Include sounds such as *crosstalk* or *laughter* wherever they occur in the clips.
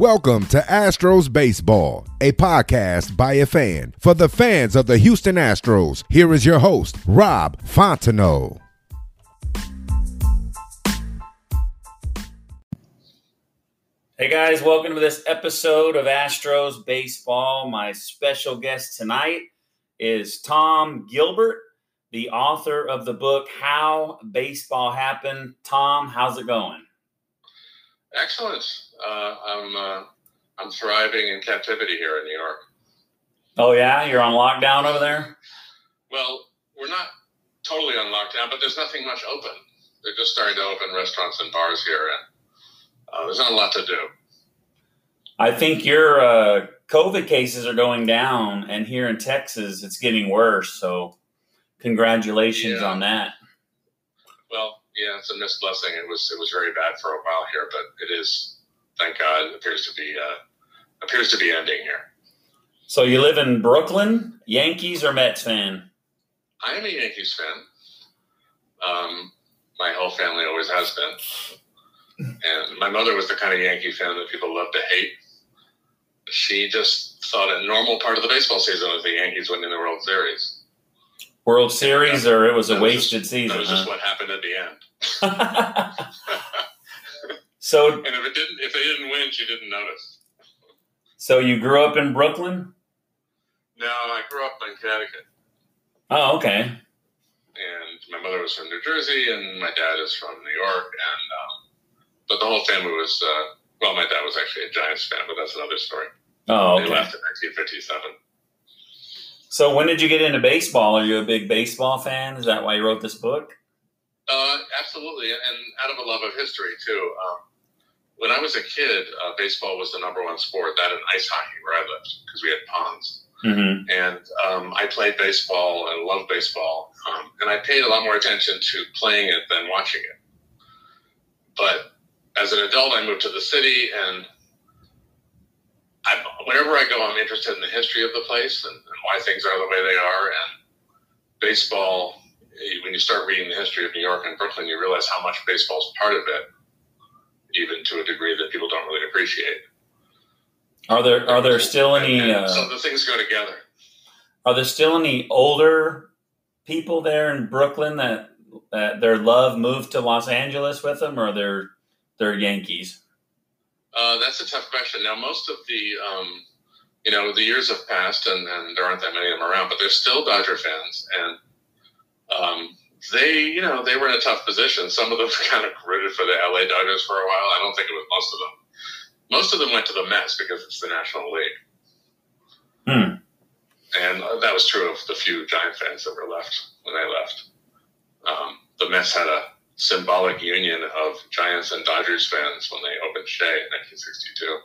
Welcome to Astros Baseball, a podcast by a fan for the fans of the Houston Astros. Here is your host, Rob Fontenot. Hey guys, welcome to this episode of Astros Baseball. My special guest tonight is Tom Gilbert, the author of the book How Baseball Happened. Tom, how's it going? Excellent. Uh, I'm uh, I'm thriving in captivity here in New York. Oh yeah, you're on lockdown over there. Well, we're not totally on lockdown, but there's nothing much open. They're just starting to open restaurants and bars here, and uh, there's not a lot to do. I think your uh, COVID cases are going down, and here in Texas, it's getting worse. So, congratulations Yeah. on that. Well, yeah, it's a missed blessing. It was it was very bad for a while here, but it is, thank God, appears to be uh, appears to be ending here. So, you live in Brooklyn, Yankees or Mets fan? I am a Yankees fan. Um, my whole family always has been. And my mother was the kind of Yankee fan that people love to hate. She just thought a normal part of the baseball season was the Yankees winning the World Series. World Series, or it was a wasted just- season? That was just what happened at the end. *laughs* so, And if it didn't, if they didn't win, she didn't notice. so you grew up in Brooklyn? No, I grew up in Connecticut, Oh, okay. and my mother was from New Jersey, and my dad is from New York, and um, but the whole family was. Uh, well, my dad was actually a Giants fan, but that's another story. Oh, okay. They left in 1957. So when did you get into baseball? Are you a big baseball fan? Is that why you wrote this book? Uh, absolutely, and out of a love of history too. Um, when I was a kid, uh, baseball was the number one sport. That and ice hockey, where I lived, because we had ponds. Mm-hmm. And um, I played baseball and loved baseball, um, and I paid a lot more attention to playing it than watching it. But as an adult, I moved to the city, and I, whenever I go, I'm interested in the history of the place and, and why things are the way they are. And baseball, when you start reading the history of New York and Brooklyn, you realize how much baseball is part of it, even to a degree that people don't really appreciate. Are there are there still And- any uh, so the things go together. are there still any older people there in Brooklyn that that their love moved to Los Angeles with them, or they're they're Yankees? Uh, that's a tough question. Now, most of the, um, you know, the years have passed, and, and there aren't that many of them around, but there's still Dodger fans, and um, they, you know, they were in a tough position. Some of them *laughs* kind of rooted for the LA Dodgers for a while. I don't think it was most of them. Most of them went to the Mets because it's the National League, Hmm. and that was true of the few Giant fans that were left when they left. Um, the Mets had a symbolic union of Giants and Dodgers fans when they opened Shea in 1962.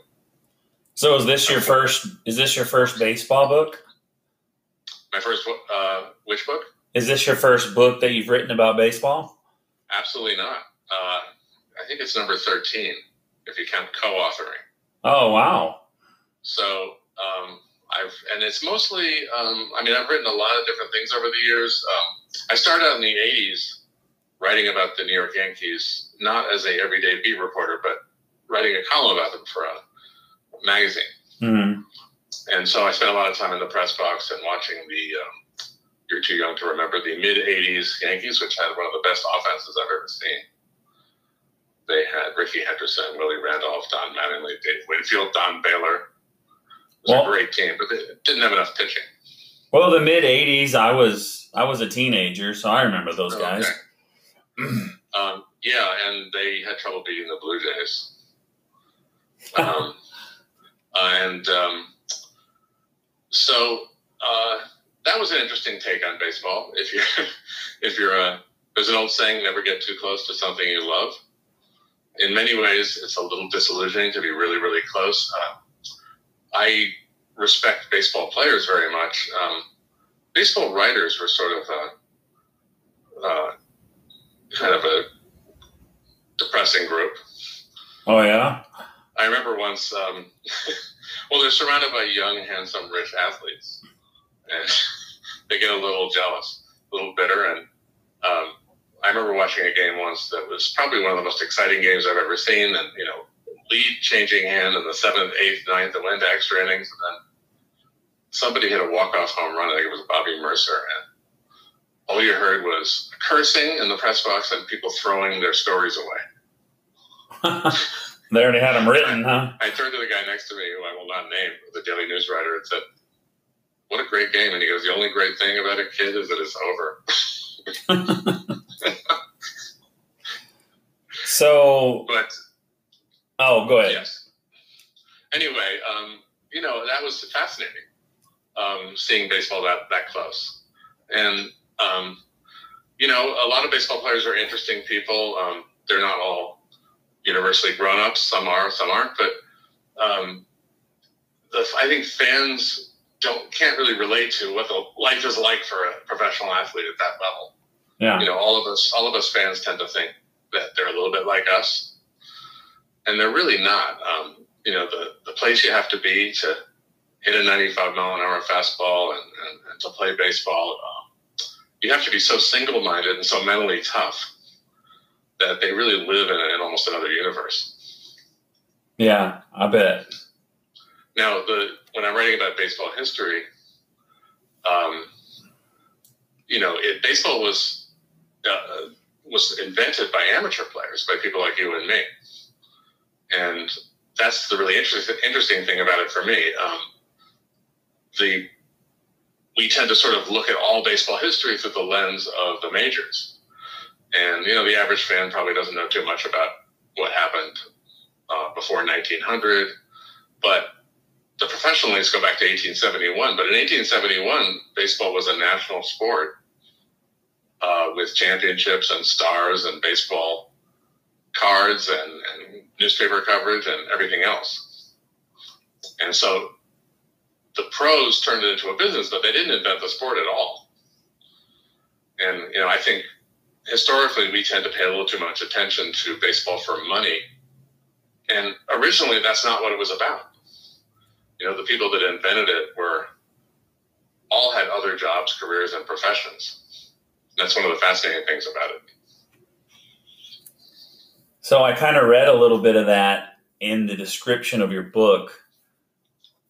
So is this your first is this your first baseball book? My first, uh, which book? Is this your first book that you've written about baseball? Absolutely not. Uh, I think it's number 13, if you count co-authoring. Oh wow. So, um, I've, and it's mostly, um, I mean, I've written a lot of different things over the years. Um, I started out in the 80s writing about the New York Yankees, not as a everyday beat reporter, but writing a column about them for a magazine. hmm And so I spent a lot of time in the press box and watching the, um, you're too young to remember, the mid 80s Yankees, which had one of the best offenses I've ever seen. They had Rickey Henderson, Willie Randolph, Don Mattingly, Dave Winfield, Don Baylor. It was Well- a great team, but they didn't have enough pitching. Well, the mid '80s, I was I was a teenager, so I remember those guys. Okay. *clears throat* um, yeah, and they had trouble beating the Blue Jays. *laughs* Um, and um, so uh, that was an interesting take on baseball. If you're *laughs* if you're a there's an old saying, never get too close to something you love. In many ways, it's a little disillusioning to be really, really close. Uh, I respect baseball players very much. Um, baseball writers were sort of a, uh, kind of a depressing group. Oh yeah. I remember once. Um, *laughs* well, they're surrounded by young, handsome, rich athletes, and they get a little jealous, a little bitter. And um, I remember watching a game once that was probably one of the most exciting games I've ever seen, and you know, lead changing hand in the seventh, eighth, ninth, and went to extra innings, and then somebody hit a walk off home run. I think it was Bobby Murcer, and all you heard was cursing in the press box and people throwing their stories away. *laughs* they already had them written, huh? I turned to the guy next to me, who I will not name, the Daily News writer, and said, "What a great game!" And he goes, "The only great thing about a kid is that it's over." *laughs* so, but oh, go ahead. yes. Anyway, um, you know that was fascinating, um, seeing baseball that that close, and um, you know a lot of baseball players are interesting people. Um, they're not all universally grown ups. Some are, some aren't. But um, the, I think fans don't can't really relate to what the life is like for a professional athlete at that level. Yeah. You know, all of us, all of us fans tend to think that they're a little bit like us, and they're really not. Um, you know, the the place you have to be to hit a 95 mile an hour fastball and, and, and to play baseball, um, you have to be so single minded and so mentally tough that they really live in, in almost another universe. Yeah, I bet. Now, the when I'm writing about baseball history, um, you know, it, baseball was uh, was invented by amateur players, by people like you and me, and that's the really interesting interesting thing about it for me. Um, the we tend to sort of look at all baseball history through the lens of the majors, and you know, the average fan probably doesn't know too much about what happened uh, before 1900, but the professional leagues go back to 1871. But in 1871, baseball was a national sport uh, with championships and stars and baseball cards and, and newspaper coverage and everything else. And so the pros turned it into a business, but they didn't invent the sport at all. And you know, I think historically we tend to pay a little too much attention to baseball for money. And originally that's not what it was about. You know, the people that invented it were all had other jobs, careers, and professions. That's one of the fascinating things about it. So I kind of read a little bit of that in the description of your book.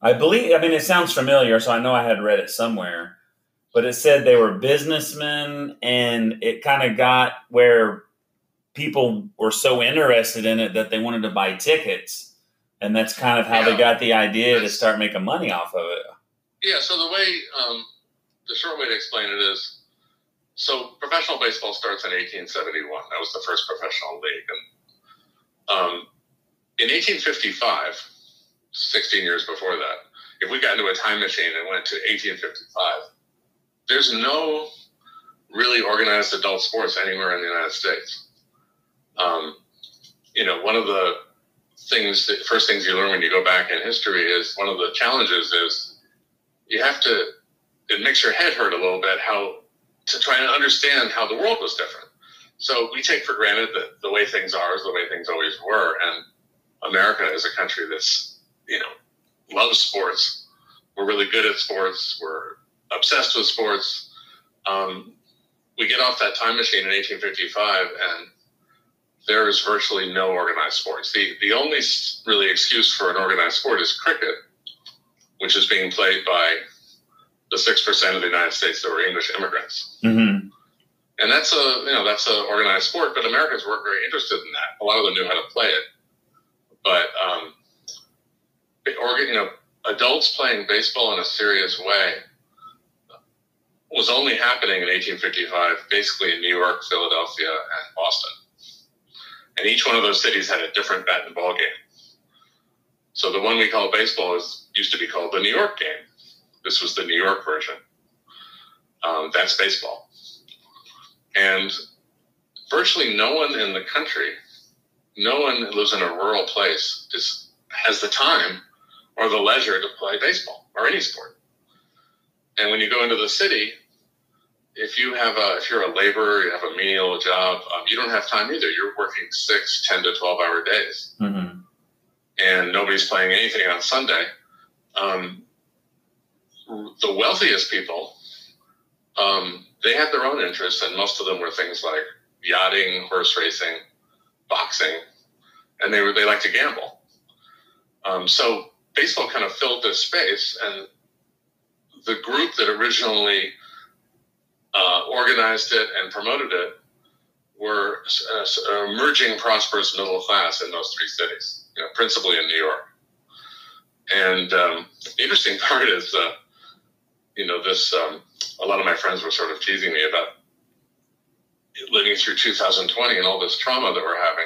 I believe, I mean, it sounds familiar, so I know I had read it somewhere, but it said they were businessmen, and it kind of got where people were so interested in it that they wanted to buy tickets. And that's kind of how Yeah. they got the idea to start making money off of it. Yeah, so the way, um, the short way to explain it is so professional baseball starts in 1871. That was the first professional league. And um, in 1855, 16 years before that, if we got into a time machine and went to 1855, there's no really organized adult sports anywhere in the United States. Um, you know, one of the things, the first things you learn when you go back in history is one of the challenges is you have to, it makes your head hurt a little bit how to try and understand how the world was different. So we take for granted that the way things are is the way things always were. And America is a country that's, you know, loves sports. We're really good at sports. We're obsessed with sports. Um, we get off that time machine in 1855 and there is virtually no organized sports. The, the only really excuse for an organized sport is cricket, which is being played by the 6% of the United States that were English immigrants Mm-hmm. and that's a you know that's a organized sport. But Americans weren't very interested in that. A lot of them knew how to play it, but um, organ, you know, adults playing baseball in a serious way was only happening in 1855, basically in New York, Philadelphia, and Boston. And each one of those cities had a different bat and ball game. So the one we call baseball is used to be called the New York game. This was the New York version. Um, that's baseball. And virtually no one in the country, no one that lives in a rural place, just has the time or the leisure to play baseball or any sport. And when you go into the city, if you have a if you're a laborer, you have a menial job, um, you don't have time either. You're working six, 10 to twelve hour days, mm-hmm. and nobody's playing anything on Sunday. Um, the wealthiest people, um, they had their own interests, and most of them were things like yachting, horse racing, boxing, and they were they like to gamble. Um, so baseball kind of filled this space, and the group that originally uh, organized it and promoted it were uh, emerging prosperous middle class in those three cities, you know, principally in New York. And um, the interesting *laughs* part is, uh, you know, this. Um, a lot of my friends were sort of teasing me about living through 2020 and all this trauma that we're having.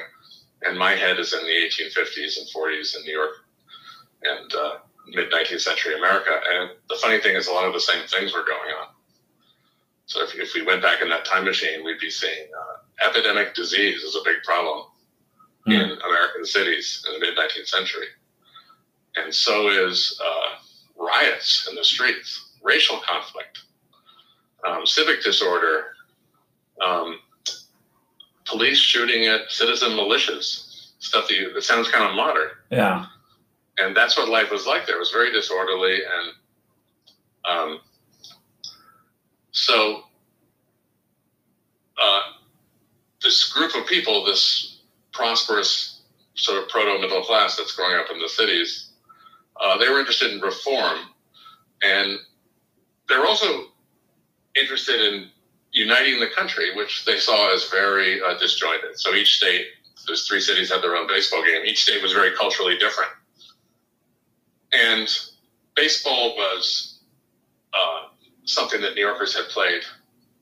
And my head is in the 1850s and 40s in New York and uh, mid 19th century America. And the funny thing is, a lot of the same things were going on. So if, if we went back in that time machine, we'd be seeing uh, epidemic disease is a big problem mm. in American cities in the mid 19th century. And so is uh, riots in the streets, racial conflict, um, civic disorder, um, police shooting at citizen militias, stuff that, you, that sounds kind of modern. Yeah. And that's what life was like there. It was very disorderly. And um, so uh, this group of people, this prosperous sort of proto middle class that's growing up in the cities, uh, they were interested in reform. And they were also interested in uniting the country, which they saw as very uh, disjointed. So each state, those three cities had their own baseball game. Each state was very culturally different. And baseball was uh, something that New Yorkers had played,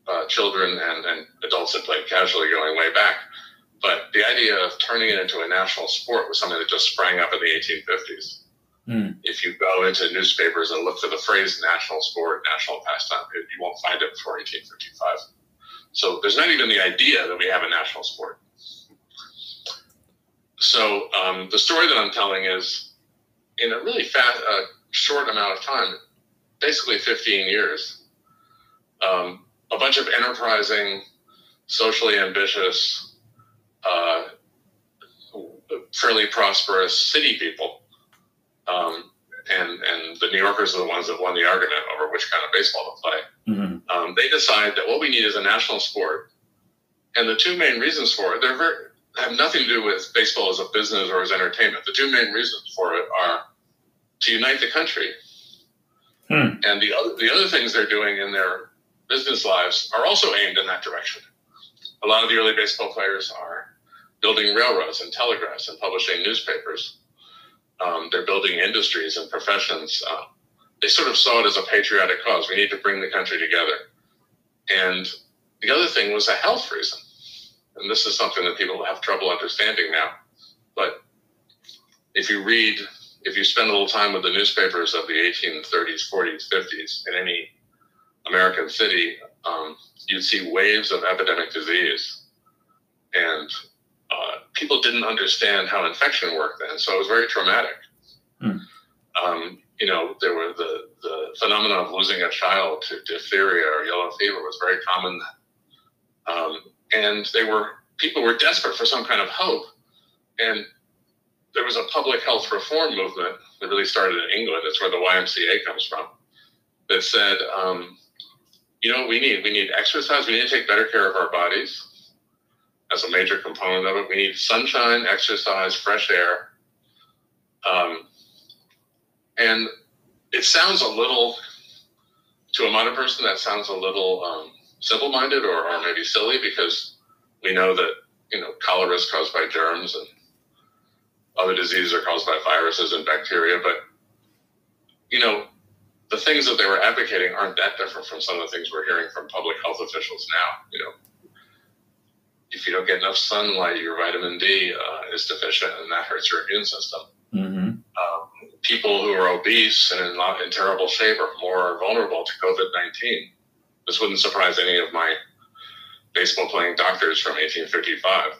uh, children and, and adults had played casually going way back. But the idea of turning it into a national sport was something that just sprang up in the 1850s. Mm. If you go into newspapers and look for the phrase national sport, national pastime, you won't find it before 1855. So there's not even the idea that we have a national sport. So um, the story that I'm telling is in a really fast, uh, short amount of time, basically 15 years, um, a bunch of enterprising, socially ambitious, uh, fairly prosperous city people um, and and the New Yorkers are the ones that won the argument over which kind of baseball to play. Mm-hmm. Um, they decide that what we need is a national sport, and the two main reasons for it they're very, have nothing to do with baseball as a business or as entertainment. The two main reasons for it are to unite the country, hmm. and the other the other things they're doing in their business lives are also aimed in that direction. A lot of the early baseball players are building railroads and telegraphs and publishing newspapers um, they're building industries and professions. Uh, they sort of saw it as a patriotic cause. We need to bring the country together. And the other thing was a health reason. And this is something that people have trouble understanding now. But if you read, if you spend a little time with the newspapers of the 1830s, 40s, 50s in any American city, um, you'd see waves of epidemic disease. And uh, people didn't understand how infection worked then, so it was very traumatic. Mm. Um, you know, there were the the phenomenon of losing a child to diphtheria or yellow fever was very common um, and they were people were desperate for some kind of hope, and there was a public health reform movement that really started in England. That's where the YMCA comes from. That said, um, you know, what we need we need exercise. We need to take better care of our bodies as a major component of it. We need sunshine, exercise, fresh air. Um, and it sounds a little, to a modern person, that sounds a little um, simple minded or, or maybe silly because we know that, you know, cholera is caused by germs and other diseases are caused by viruses and bacteria. But, you know, the things that they were advocating aren't that different from some of the things we're hearing from public health officials now. You know, if you don't get enough sunlight, your vitamin D uh, is deficient, and that hurts your immune system. Mm-hmm. Um, people who are obese and in, in terrible shape are more vulnerable to COVID 19. This wouldn't surprise any of my baseball playing doctors from 1855.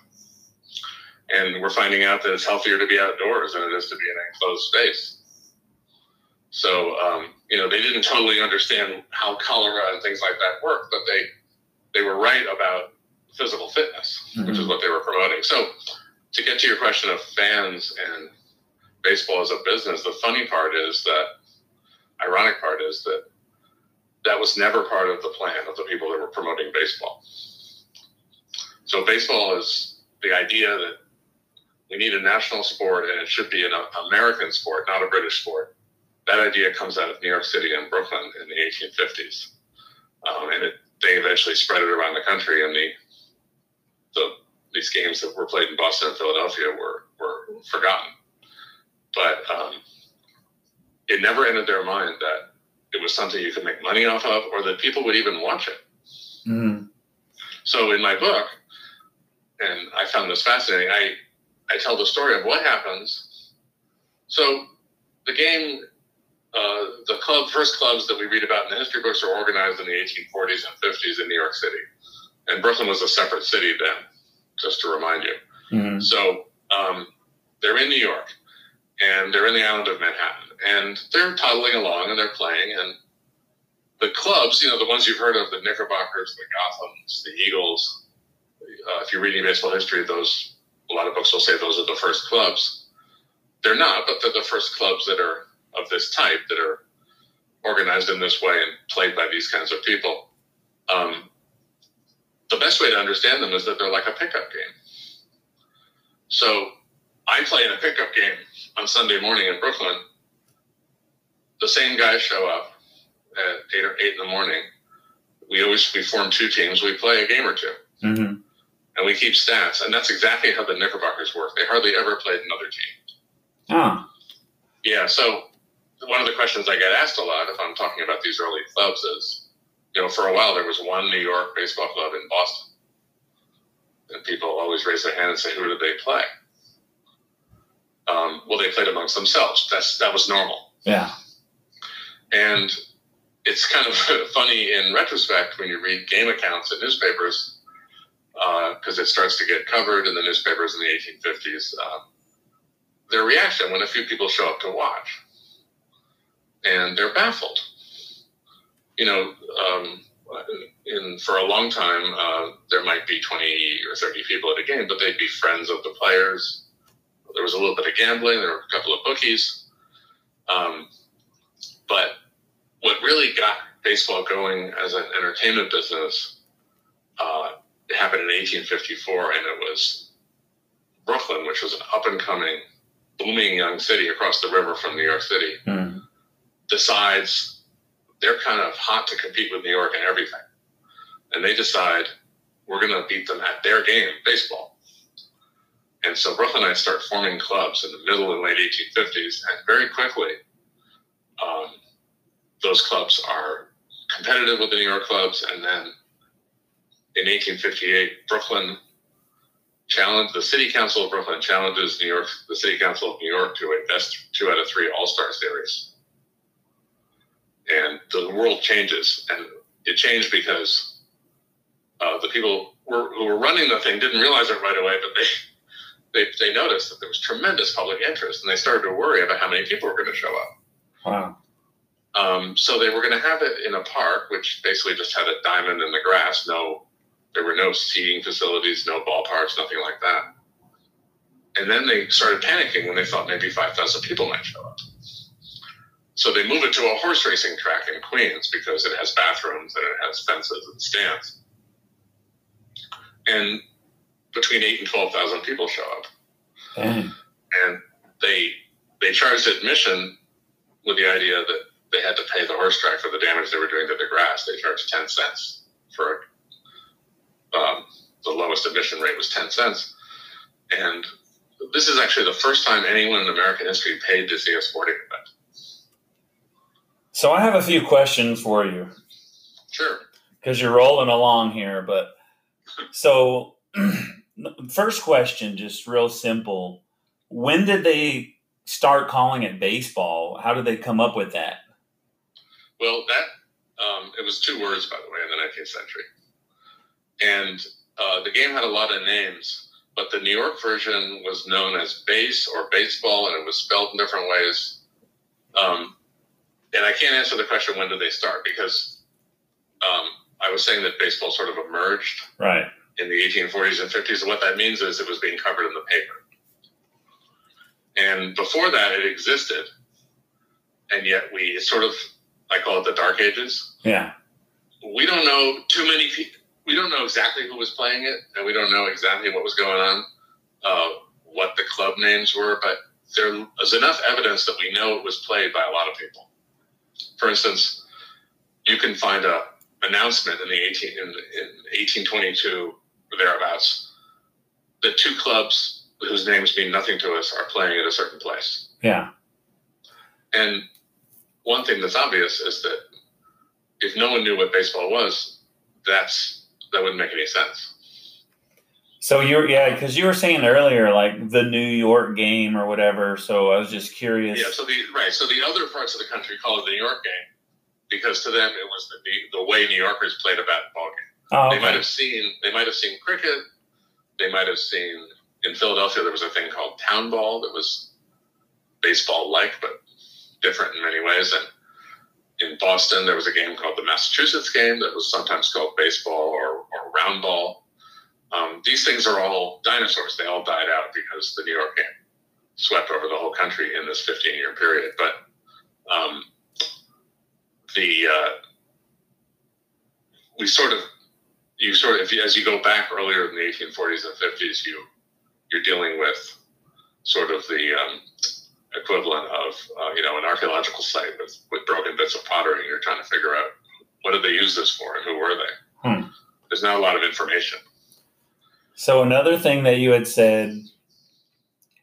And we're finding out that it's healthier to be outdoors than it is to be in an enclosed space. So, um, you know, they didn't totally understand how cholera and things like that work, but they they were right about physical fitness, mm-hmm. which is what they were promoting. So, to get to your question of fans and baseball as a business, the funny part is that, ironic part is that that was never part of the plan of the people that were promoting baseball. So, baseball is the idea that we need a national sport and it should be an American sport, not a British sport. That idea comes out of New York City and Brooklyn in the 1850s. Um, and it, they eventually spread it around the country, and the, the these games that were played in Boston and Philadelphia were, were forgotten. But um, it never entered their mind that it was something you could make money off of or that people would even watch it. Mm-hmm. So in my book, and I found this fascinating, I I tell the story of what happens. So the game, uh, the club, first clubs that we read about in the history books are organized in the 1840s and 50s in New York City, and Brooklyn was a separate city then. Just to remind you. Mm-hmm. So um, they're in New York, and they're in the island of Manhattan, and they're toddling along and they're playing, and the clubs, you know, the ones you've heard of, the Knickerbockers, the Gothams, the Eagles. Uh, if you're reading baseball history, those a lot of books will say those are the first clubs. They're not, but they're the first clubs that are of this type that are organized in this way and played by these kinds of people. Um, the best way to understand them is that they're like a pickup game. So I play in a pickup game on Sunday morning in Brooklyn. The same guys show up at eight or eight in the morning. We always we form two teams. We play a game or 2 mm-hmm and we keep stats, and that's exactly how the Knickerbockers work. They hardly ever played another team. Ah. Yeah. So one of the questions I get asked a lot if I'm talking about these early clubs is, you know, for a while there was one New York baseball club in Boston, and people always raise their hand and say, "Who did they play?" Um, well, they played amongst themselves. That's that was normal. Yeah. And it's kind of *laughs* funny in retrospect when you read game accounts in newspapers because it starts to get covered in the newspapers in the 1850s. Uh, their reaction when a few people show up to watch, and they're baffled. You know, um, in for a long time, uh, there might be 20 or 30 people at a game, but they'd be friends of the players. There was a little bit of gambling. There were a couple of bookies. Um, but what really got baseball going as an entertainment business uh, it happened in 1854, and it was Brooklyn, which was an up and coming, booming young city across the river from New York City, mm. decides they're kind of hot to compete with New York and everything. And they decide we're going to beat them at their game, baseball. And so Brooklynites start forming clubs in the middle and late 1850s, and very quickly, um, those clubs are competitive with the New York clubs, and then in 1858, Brooklyn challenged the City Council of Brooklyn challenges New York, the City Council of New York to a best two out of three All Star series, and the world changes, and it changed because uh, the people were, who were running the thing didn't realize it right away, but they. They, they noticed that there was tremendous public interest and they started to worry about how many people were going to show up. Wow. Um, so they were going to have it in a park, which basically just had a diamond in the grass, no there were no seating facilities, no ballparks, nothing like that. And then they started panicking when they thought maybe 5,000 people might show up. So they move it to a horse racing track in Queens because it has bathrooms and it has fences and stands. And between eight and 12,000 people show up. Dang. And they, they charged admission with the idea that they had to pay the horse track for the damage they were doing to the grass. They charged 10 cents the lowest admission rate was 10 cents. And this is actually the first time anyone in American history paid to see a sporting event. So I have a few questions for you. Sure. Because you're rolling along here. But so, *clears throat* first question, just real simple. When did they start calling it baseball? How did they come up with that? Well, that um, it was two words, by the way, in the 19th century and uh, the game had a lot of names, but the New York version was known as base or baseball, and it was spelled in different ways. Um, and I can't answer the question when did they start because um, I was saying that baseball sort of emerged right in the 1840s and 50s. And what that means is it was being covered in the paper. And before that, it existed, and yet we sort of I call it the dark ages. Yeah. We don't know too many people. We don't know exactly who was playing it, and we don't know exactly what was going on, uh, what the club names were, but there is enough evidence that we know it was played by a lot of people. For instance, you can find a announcement in the 18 in, in 1822 or thereabouts that two clubs whose names mean nothing to us are playing at a certain place. Yeah. And one thing that's obvious is that if no one knew what baseball was, that's that wouldn't make any sense. So you're yeah, because you were saying earlier like the New York game or whatever. So I was just curious. Yeah. So the right. So the other parts of the country call it the New York game because to them it was the the way New Yorkers played a basketball game. Oh, They might have seen they might have seen cricket. They might have seen in Philadelphia there was a thing called town ball that was baseball like but different in many ways. And in Boston there was a game called the Massachusetts game that was sometimes called baseball or, or round ball. Um, these things are all dinosaurs. They all died out because the New York game swept over the whole country in this 15 year period. But um, the uh, we sort of you sort of you, as you go back earlier in the 1840s and 50s, you you're dealing with sort of the um, equivalent of uh, you know an archaeological site with with broken bits of pottery. And you're trying to figure out what did they use this for and who were they. Hmm. There's not a lot of information. So another thing that you had said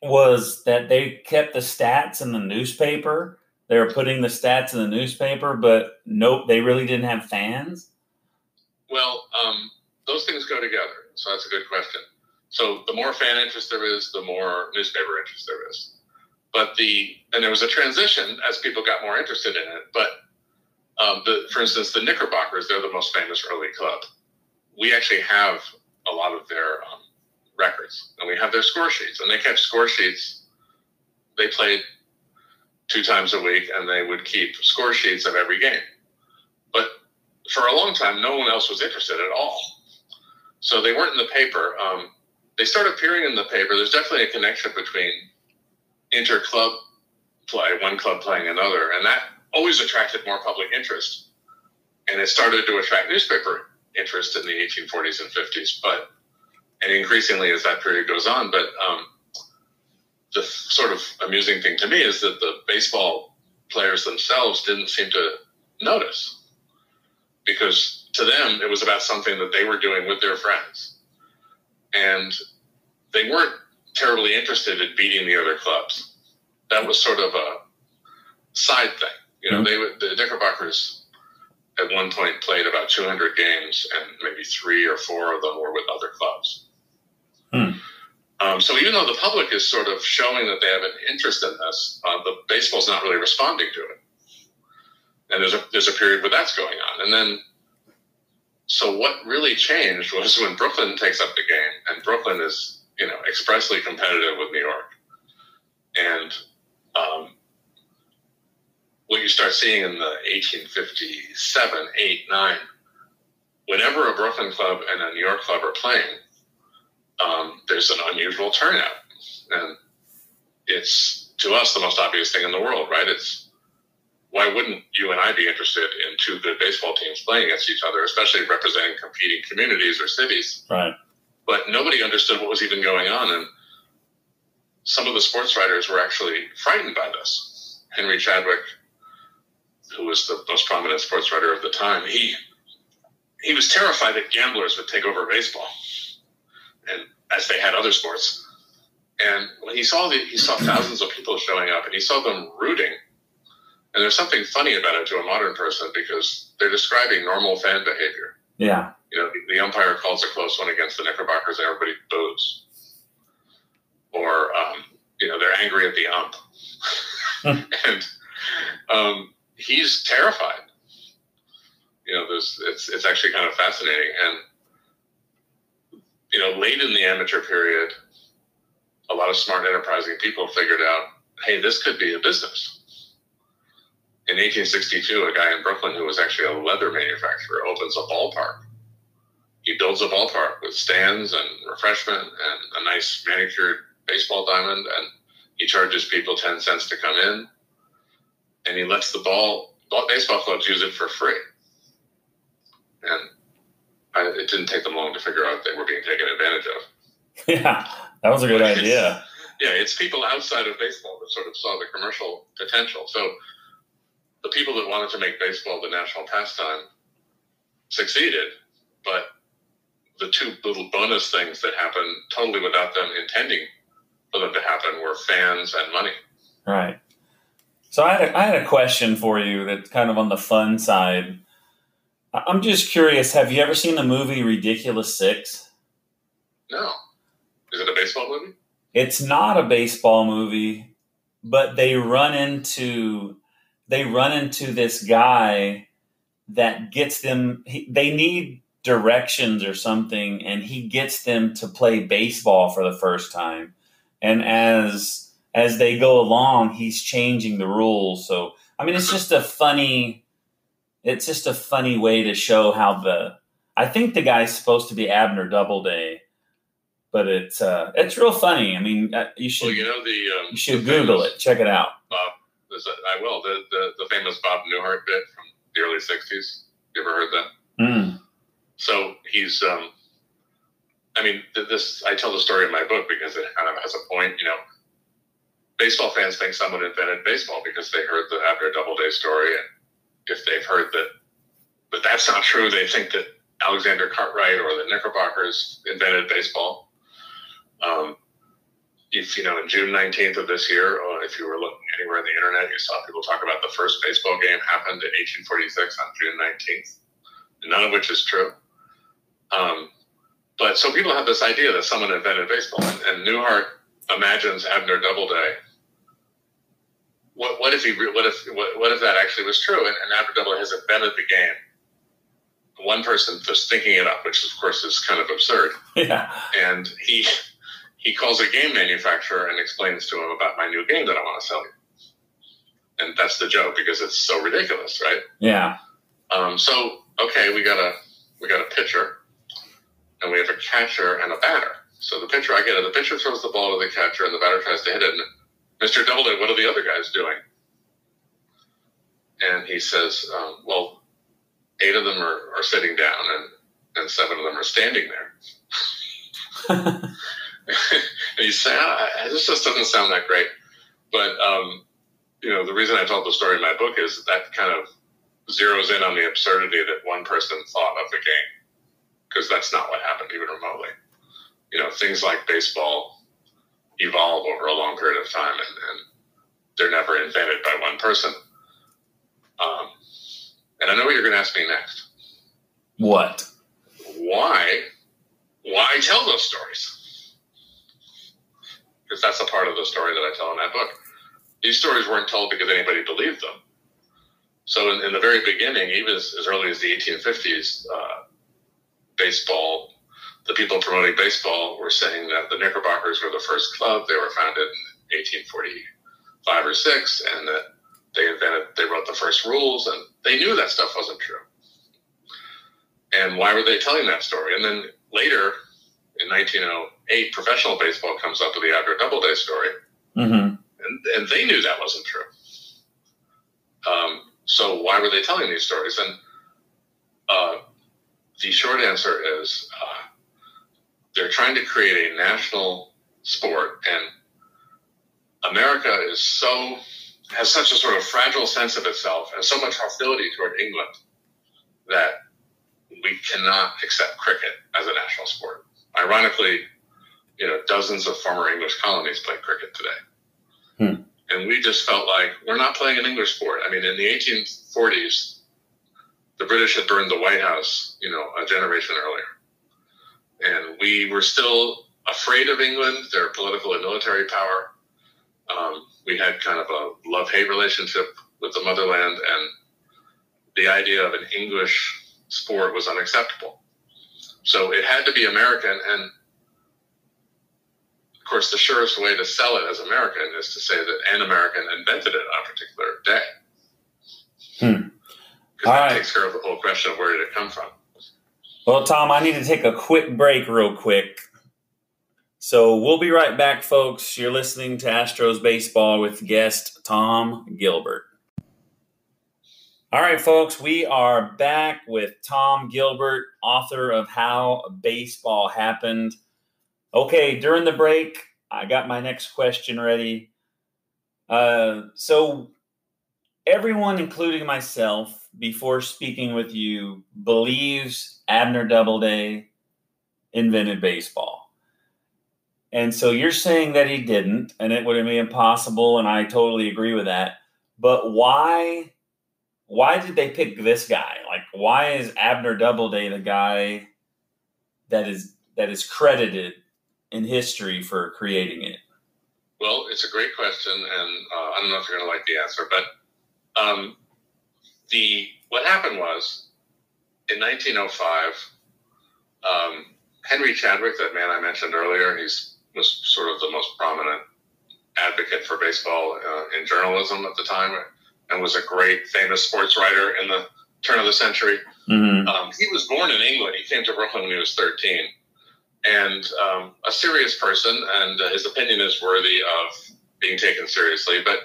was that they kept the stats in the newspaper. They were putting the stats in the newspaper, but nope, they really didn't have fans. Well, um, those things go together. So that's a good question. So the more fan interest there is, the more newspaper interest there is. But the and there was a transition as people got more interested in it. But um, the, for instance, the Knickerbockers, they're the most famous early club. We actually have a lot of their um, records, and we have their score sheets, and they kept score sheets. They played two times a week, and they would keep score sheets of every game. But for a long time, no one else was interested at all. So they weren't in the paper. Um, they started appearing in the paper. There's definitely a connection between inter-club play, one club playing another, and that always attracted more public interest. And it started to attract newspaper interest in the 1840s and 50s, but and increasingly as that period goes on. But um, the sort of amusing thing to me is that the baseball players themselves didn't seem to notice because to them it was about something that they were doing with their friends and they weren't terribly interested in beating the other clubs. That was sort of a side thing. You know Mhm. they would the knickerbockers at one point played about 200 games and maybe three or four of them were with other clubs. Hmm. um, so even though the public is sort of showing that they have an interest in this uh, the baseball's not really responding to it. And there's a there's a period where that's going on, and then so what really changed was when Brooklyn takes up the game, and Brooklyn is you know expressly competitive with New York, and um, what you start seeing in the 1857, 8, 9, whenever a Brooklyn club and a New York club are playing, um, there's an unusual turnout, and it's to us the most obvious thing in the world, right? It's why wouldn't you and I be interested in two good baseball teams playing against each other, especially representing competing communities or cities? Right. But nobody understood what was even going on, and some of the sports writers were actually frightened by this. Henry Chadwick, who was the most prominent sports writer of the time, he he was terrified that gamblers would take over baseball, and as they had other sports. And when he saw the, he saw thousands of people showing up, and he saw them rooting. And there's something funny about it to a modern person because they're describing normal fan behavior. Yeah. You know, the, the umpire calls a close one against the Knickerbockers, and everybody boos. Or, um, you know, they're angry at the ump. *laughs* and um, he's terrified. You know, there's, it's, it's actually kind of fascinating. And you know, late in the amateur period, a lot of smart, enterprising people figured out, hey, this could be a business. In 1862, a guy in Brooklyn who was actually a leather manufacturer opens a ballpark. He builds a ballpark with stands and refreshment and a nice manicured baseball diamond, and he charges people 10 cents to come in, and he lets the ball, baseball clubs use it for free. And I, it didn't take them long to figure out they were being taken advantage of. *laughs* Yeah, that was a good idea. yeah, it's people outside of baseball that sort of saw the commercial potential. So the people that wanted to make baseball the national pastime succeeded, but the two little bonus things that happened totally without them intending for them to happen were fans and money. Right. So I had a, I had a question for you that's kind of on the fun side. I'm just curious. Have you ever seen the movie Ridiculous Six? No. Is it a baseball movie? It's not a baseball movie, but they run into they run into this guy that gets them. He, they need directions or something, and he gets them to play baseball for the first time. And as as they go along, he's changing the rules. So I mean, it's just a funny it's just a funny way to show how the I think the guy's supposed to be Abner Doubleday, but it's uh, it's real funny. I mean, uh, you should well, you know the um, you should Google famous, it, check it out. Bob, I will the, the the famous Bob Newhart bit from the early '60s. You ever heard that? Mm. So he's, um, I mean, this I tell the story in my book because it kind of has a point. You know, baseball fans think someone invented baseball because they heard the Abner Doubleday story and if they've heard that, but that's not true. They think that Alexander Cartwright or the Knickerbockers invented baseball. Um, if you know, in June 19th of this year, or if you were looking anywhere on the internet, you saw people talk about the first baseball game happened in 1846 on June 19th, none of which is true. Um, but so people have this idea that someone invented baseball, and, and Newhart imagines Abner Doubleday. What, what if he what if what, what if that actually was true? And, and Abner Doubleday has invented the game. One person just thinking it up which of course is kind of absurd. *laughs* Yeah. And he he calls a game manufacturer and explains to him about my new game that I want to sell you. And that's the joke because it's so ridiculous right? Yeah. Um, so okay we got a we got a pitcher and we have a catcher and a batter so the pitcher I get it the pitcher throws the ball to the catcher and the batter tries to hit it and Mr. Doubleday, what are the other guys doing? And he says, um, well, eight of them are, are sitting down and, and seven of them are standing there. and you say, this just doesn't sound that great. But, um, you know, the reason I told the story in my book is that kind of zeroes in on the absurdity that one person thought of the game. Because that's not what happened even remotely. You know, things like baseball evolve over a long period of time, and, and they're never invented by one person. Um, and I know what you're going to ask me next. What? Why? Why tell those stories? Because that's a part of the story that I tell in that book. These stories weren't told because anybody believed them. So in, in the very beginning, even as, as early as the 1850s, uh, baseball the people promoting baseball were saying that the Knickerbockers were the first club. They were founded in 1845 or six, and that they invented, they wrote the first rules, and they knew that stuff wasn't true. And why were they telling that story? And then later, in 1908, professional baseball comes up with the Abner Doubleday story, mm-hmm. and, and they knew that wasn't true. Um, so why were they telling these stories? And uh, the short answer is uh, they're trying to create a national sport, and America is so has such a sort of fragile sense of itself and so much hostility toward England that we cannot accept cricket as a national sport. Ironically, you know, dozens of former English colonies play cricket today. Hmm. And we just felt like we're not playing an English sport. I mean, in the 1840s, the British had burned the White House, you know, a generation earlier and we were still afraid of England, their political and military power. Um, we had kind of a love hate relationship with the motherland, and the idea of an English sport was unacceptable. So it had to be American, and of course, the surest way to sell it as American is to say that an American invented it on a particular day. Hmm. Because that right. takes care of the whole question of where did it come from. Well, Tom, I need to take a quick break real quick. So we'll be right back, folks. You're listening to Astros Baseball with guest Tom Gilbert. All right, folks, we are back with Tom Gilbert, author of How Baseball Happened. Okay, during the break, I got my next question ready. Uh, so, everyone, including myself, before speaking with you, believes Abner Doubleday invented baseball. And so you're saying that he didn't, and it would been impossible, and I totally agree with that. But why why did they pick this guy? Like, why is Abner Doubleday the guy that is that is credited in history for creating it? Well, it's a great question, and uh, I don't know if you're going to like the answer, but um, the what happened was in 1905, um, Henry Chadwick, that man I mentioned earlier, he's was sort of the most prominent advocate for baseball uh, in journalism at the time and was a great, famous sports writer in the turn of the century. Mm-hmm. Um, he was born in England. He came to Brooklyn when he was 13, and um, a serious person, and uh, his opinion is worthy of being taken seriously. But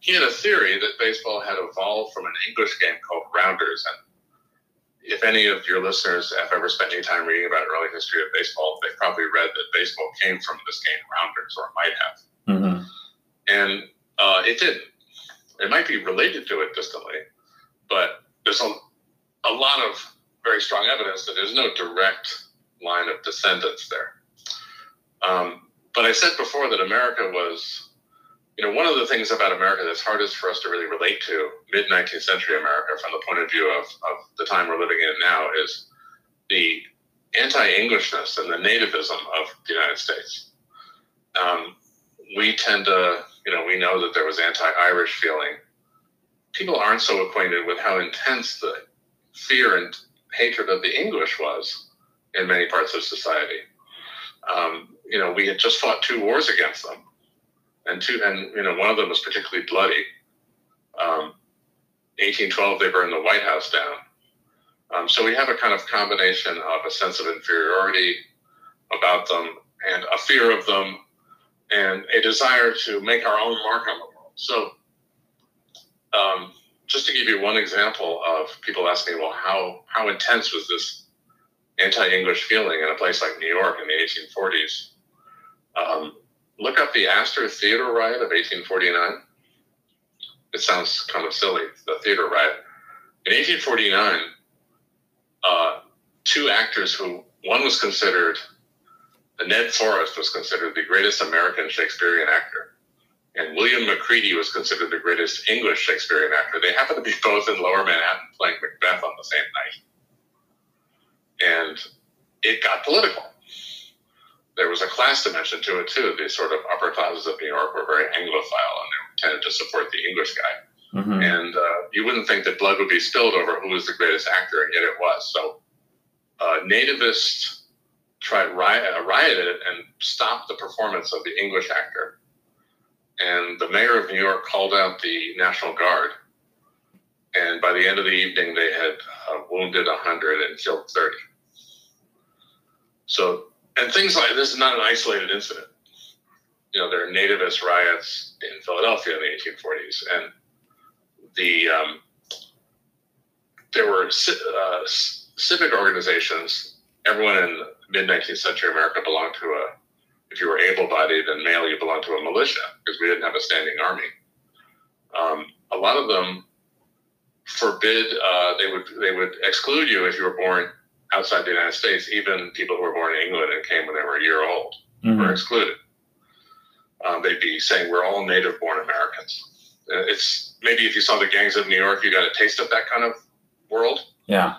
he had a theory that baseball had evolved from an English game called rounders. And if any of your listeners have ever spent any time reading about early history of baseball, they've probably read that baseball came from this game rounders, or it might have. Mm-hmm. And uh, it didn't. It might be related to it distantly, but there's a, a lot of very strong evidence that there's no direct line of descendants there. Um, but I said before that America was, you know, one of the things about America that's hardest for us to really relate to mid 19th century America from the point of view of, of the time we're living in now is the anti Englishness and the nativism of the United States. Um, we tend to you know, we know that there was anti-Irish feeling. People aren't so acquainted with how intense the fear and hatred of the English was in many parts of society. Um, you know, we had just fought two wars against them, and two, and you know, one of them was particularly bloody. Um, 1812, they burned the White House down. Um, so we have a kind of combination of a sense of inferiority about them and a fear of them and a desire to make our own mark on the world. So, um, just to give you one example of people asking, me, well, how how intense was this anti-English feeling in a place like New York in the 1840s? Um, look up the Astor Theater riot of 1849. It sounds kind of silly, the theater riot. In 1849, uh, two actors who one was considered Ned Forrest was considered the greatest American Shakespearean actor, and William Macready was considered the greatest English Shakespearean actor. They happened to be both in Lower Manhattan playing Macbeth on the same night. And it got political. There was a class dimension to it, too. The sort of upper classes of New York were very Anglophile and they tended to support the English guy. Mm-hmm. And uh, you wouldn't think that blood would be spilled over who was the greatest actor, and yet it was. So, uh, nativist tried riot, uh, rioted and stopped the performance of the English actor. And the mayor of New York called out the National Guard. And by the end of the evening, they had uh, wounded 100 and killed 30. So, and things like this is not an isolated incident. You know, there are nativist riots in Philadelphia in the 1840s, and the um, there were uh, civic organizations. Everyone in mid 19th century America belonged to a, if you were able bodied and male, you belonged to a militia because we didn't have a standing army. Um, a lot of them forbid, uh, they would they would exclude you if you were born outside the United States. Even people who were born in England and came when they were a year old mm-hmm. were excluded. Um, they'd be saying we're all native born Americans. It's maybe if you saw the gangs of New York, you got a taste of that kind of world. Yeah.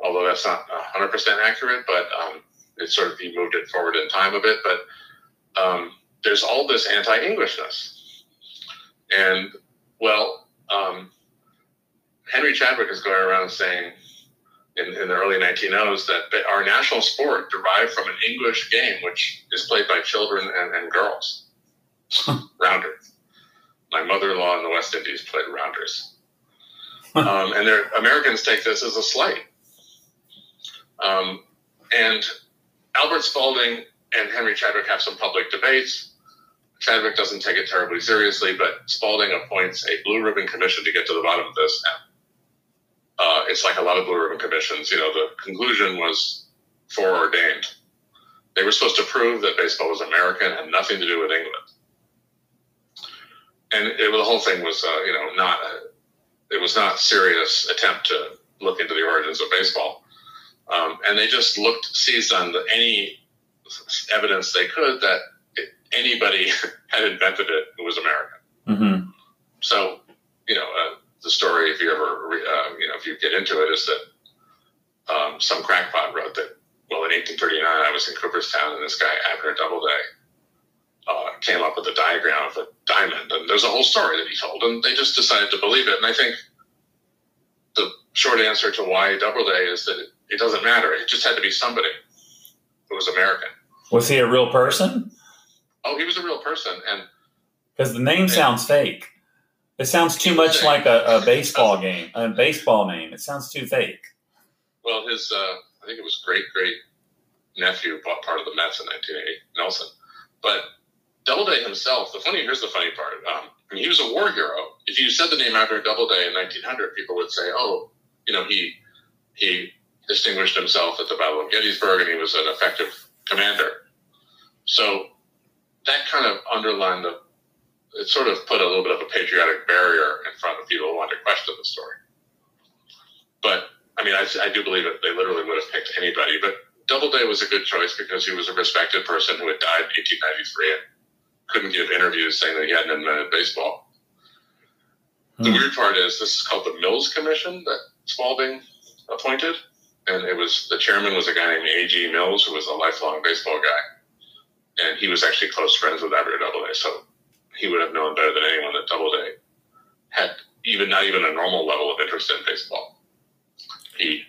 Although that's not 100% accurate, but um, it sort of he moved it forward in time a bit, but um, there's all this anti-Englishness, and well, um, Henry Chadwick is going around saying in, in the early 1900s that our national sport derived from an English game, which is played by children and, and girls. rounders. My mother-in-law in the West Indies played rounders. um, and Americans take this as a slight. Um, and Albert Spalding and Henry Chadwick have some public debates. Chadwick doesn't take it terribly seriously, but Spalding appoints a blue ribbon commission to get to the bottom of this. And, uh, it's like a lot of blue ribbon commissions. You know, the conclusion was foreordained. They were supposed to prove that baseball was American, had nothing to do with England. And it, the whole thing was, uh, you know, not a, it was not serious attempt to look into the origins of baseball. Um, and they just looked, seized on the, any evidence they could that anybody *laughs* had invented it who was American. Mm-hmm. So, you know, uh, the story, if you ever, uh, you know, if you get into it, is that um, some crackpot wrote that, well, in 1839, I was in Cooperstown and this guy, Abner Doubleday, uh, came up with a diagram of a diamond. And there's a whole story that he told, and they just decided to believe it. And I think the short answer to why Doubleday is that it, it doesn't matter. It just had to be somebody who was American. Was he a real person? Oh, he was a real person, and because the name sounds fake. It sounds too much like a, a, baseball game, a baseball name. It sounds too fake. Well, his uh, I think it was great great nephew bought part of the Mets in 1980, Nelson. But Doubleday himself, the funny here's the funny part. Um, I mean, he was a war hero. If you said the name after Doubleday in 1900, people would say, "Oh, you know, he he distinguished himself at the Battle of Gettysburg, and he was an effective commander." So that kind of underlined the, it sort of put a little bit of a patriotic barrier in front of people who wanted to question the story. But I mean, I, I do believe that they literally would have picked anybody. But Doubleday was a good choice because he was a respected person who had died in 1893 and couldn't give interviews saying that he hadn't invented baseball. Hmm. The weird part is this is called the Mills Commission that Spalding appointed, and it was the chairman was a guy named A.G. Mills who was a lifelong baseball guy and he was actually close friends with Abner Doubleday, so he would have known better than anyone that Doubleday had even not even a normal level of interest in baseball. He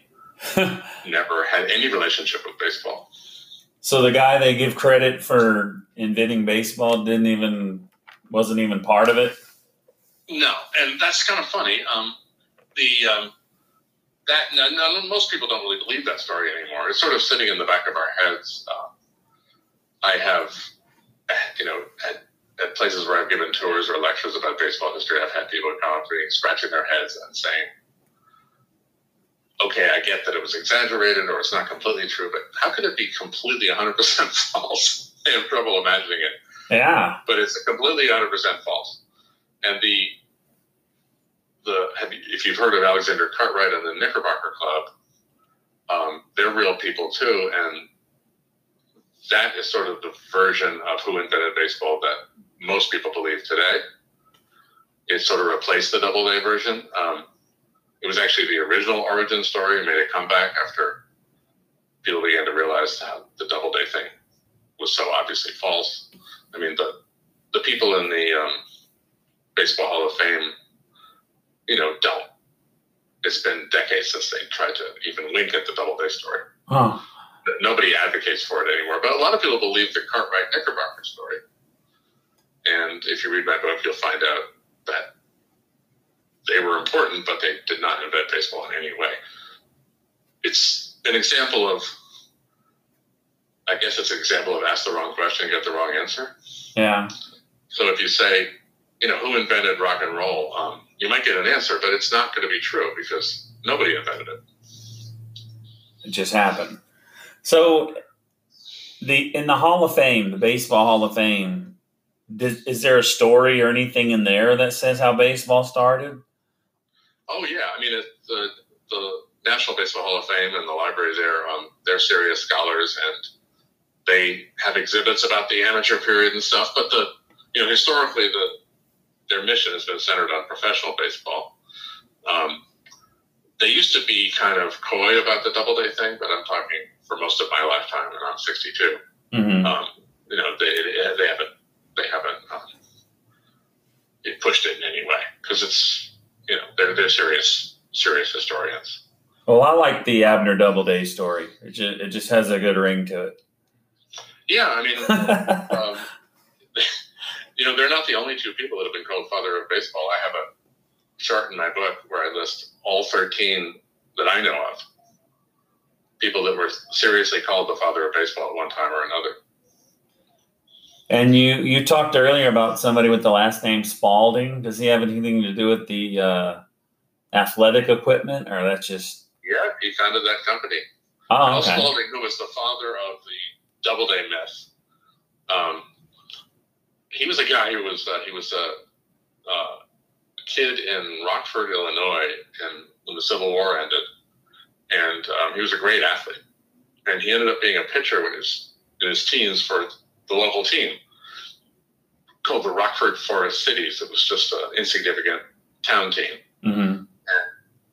*laughs* never had any relationship with baseball. So the guy they give credit for inventing baseball didn't even wasn't even part of it. No, and that's kind of funny. Um, the um, that no, no, most people don't really believe that story anymore. It's sort of sitting in the back of our heads. Uh, I have, you know, at, places where I've given tours or lectures about baseball history, I've had people come up to me scratching their heads and saying, okay, I get that it was exaggerated or it's not completely true, but how could it be completely 100% *laughs* false? I have trouble imagining it. Yeah. But it's completely 100% false. And the, the have you, if you've heard of Alexander Cartwright and the Knickerbocker Club, um, they're real people too. And that is sort of the version of who invented baseball that most people believe today. It sort of replaced the Doubleday version. Um, it was actually the original origin story and made a comeback after people began to realize how the Doubleday thing was so obviously false. I mean, the the people in the um, Baseball Hall of Fame, you know, don't. It's been decades since they tried to even wink at the Doubleday story. Huh nobody advocates for it anymore. But a lot of people believe the Cartwright Knickerbocker story. And if you read my book, you'll find out that they were important, but they did not invent baseball in any way. It's an example of, I guess it's an example of ask the wrong question, get the wrong answer. Yeah. So if you say, you know, who invented rock and roll, um, you might get an answer, but it's not going to be true because nobody invented it. It just happened. So, the in the Hall of Fame, the Baseball Hall of Fame, did, is there a story or anything in there that says how baseball started? Oh yeah, I mean it, the the National Baseball Hall of Fame and the library there, um, they're serious scholars and they have exhibits about the amateur period and stuff. But the you know historically the their mission has been centered on professional baseball. Um, they used to be kind of coy about the Doubleday thing, but I'm talking for most of my lifetime, and I'm 62. Mm-hmm. Um, you know, they they haven't they haven't um, pushed it in any way because it's you know they're they're serious serious historians. Well, I like the Abner Doubleday story. It just, it just has a good ring to it. Yeah, I mean, *laughs* um, *laughs* you know, they're not the only two people that have been called father of baseball. I have a chart in my book where I list all 13 that I know of people that were seriously called the father of baseball at one time or another. And you you talked earlier about somebody with the last name Spalding. Does he have anything to do with the uh, athletic equipment, or that's just? Yeah, he founded that company. Oh, okay. Al Spalding, who was the father of the Doubleday myth, um, he was a guy who was uh, he was a, a, kid in Rockford, Illinois, and when the Civil War ended, and um, he was a great athlete, and he ended up being a pitcher when he was in his teens for the local team called the Rockford Forest Cities. It was just an insignificant town team. Mm-hmm.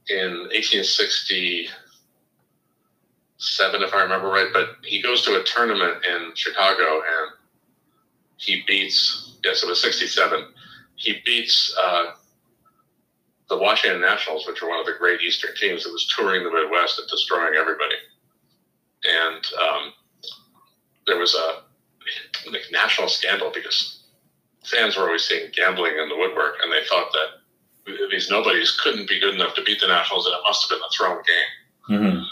In 1867, if I remember right, but he goes to a tournament in Chicago and he beats, yes, it was 67. He beats uh, the Washington Nationals, which were one of the great Eastern teams that was touring the Midwest and destroying everybody. And um, there was a national scandal because fans were always seeing gambling in the woodwork, and they thought that these nobodies couldn't be good enough to beat the Nationals, and it must have been a thrown game. Mm-hmm.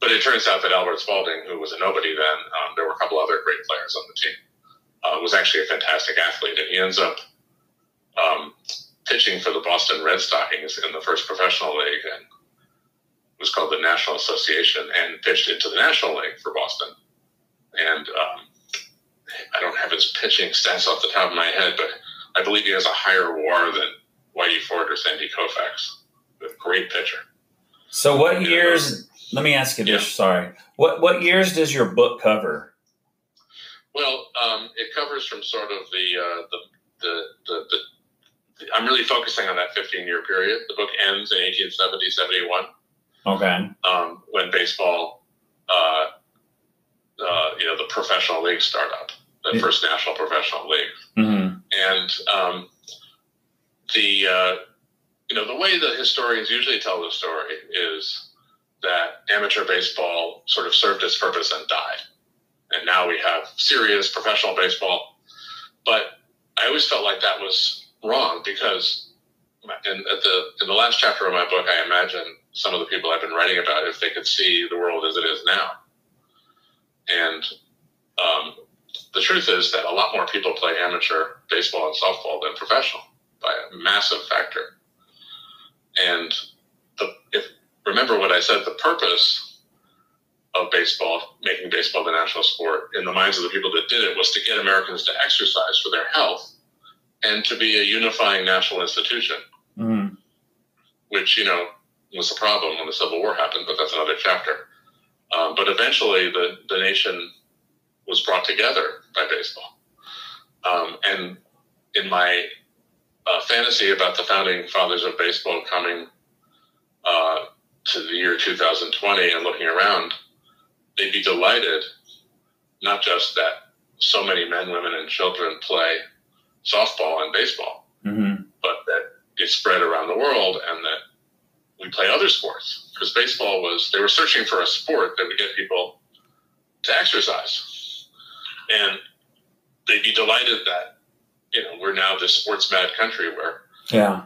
But it turns out that Albert Spalding, who was a nobody then, um, there were a couple other great players on the team, uh, was actually a fantastic athlete, and he ends up um, pitching for the Boston Red Stockings in the first professional league, and it was called the National Association, and pitched into the National League for Boston. And um, I don't have his pitching stats off the top of my head, but I believe he has a higher WAR than Whitey Ford or Sandy Koufax. A great pitcher. So, what years? Let me ask you this. Yeah. Sorry, what what years does your book cover? Well, um, it covers from sort of the, uh, the, the, the, the, I'm really focusing on that 15 year period. The book ends in 1870, 71, Okay. um, when baseball, uh, uh, you know, the professional league start up, the first national professional league. Mm-hmm. And um, the uh, you know the way the historians usually tell the story is that amateur baseball sort of served its purpose and died, and now we have serious professional baseball. But I always felt like that was wrong because in, at the in the last chapter of my book, I imagine some of the people I've been writing about if they could see the world as it is now, and um, the truth is that a lot more people play amateur baseball and softball than professional by a massive factor. And the, if remember what I said, the purpose of baseball, making baseball the national sport, in the minds of the people that did it, was to get Americans to exercise for their health and to be a unifying national institution, Mm-hmm. which you know was a problem when the Civil War happened. But that's another chapter. Um, but eventually, the the nation was brought together by baseball. Um, and in my uh, fantasy about the founding fathers of baseball coming uh, to the year 2020 and looking around, they'd be delighted not just that so many men, women, and children play softball and baseball, Mm-hmm. but that it's spread around the world and that we play other sports. Because baseball was, they were searching for a sport that would get people to exercise. And they'd be delighted that, you know, we're now this sports mad country where Yeah.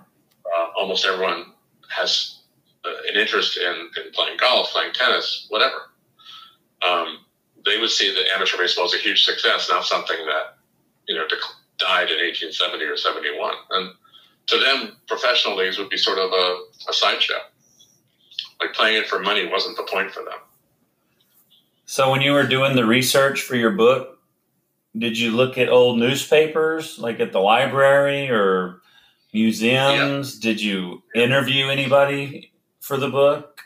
uh, almost everyone has uh, an interest in, in playing golf, playing tennis, whatever. Um, they would see that amateur baseball is a huge success, not something that, you know, dec- died in 1870 or 71. And to them, professional leagues would be sort of a, a sideshow. Like playing it for money wasn't the point for them. So, when you were doing the research for your book, did you look at old newspapers, like at the library or museums? Did you interview anybody for the book?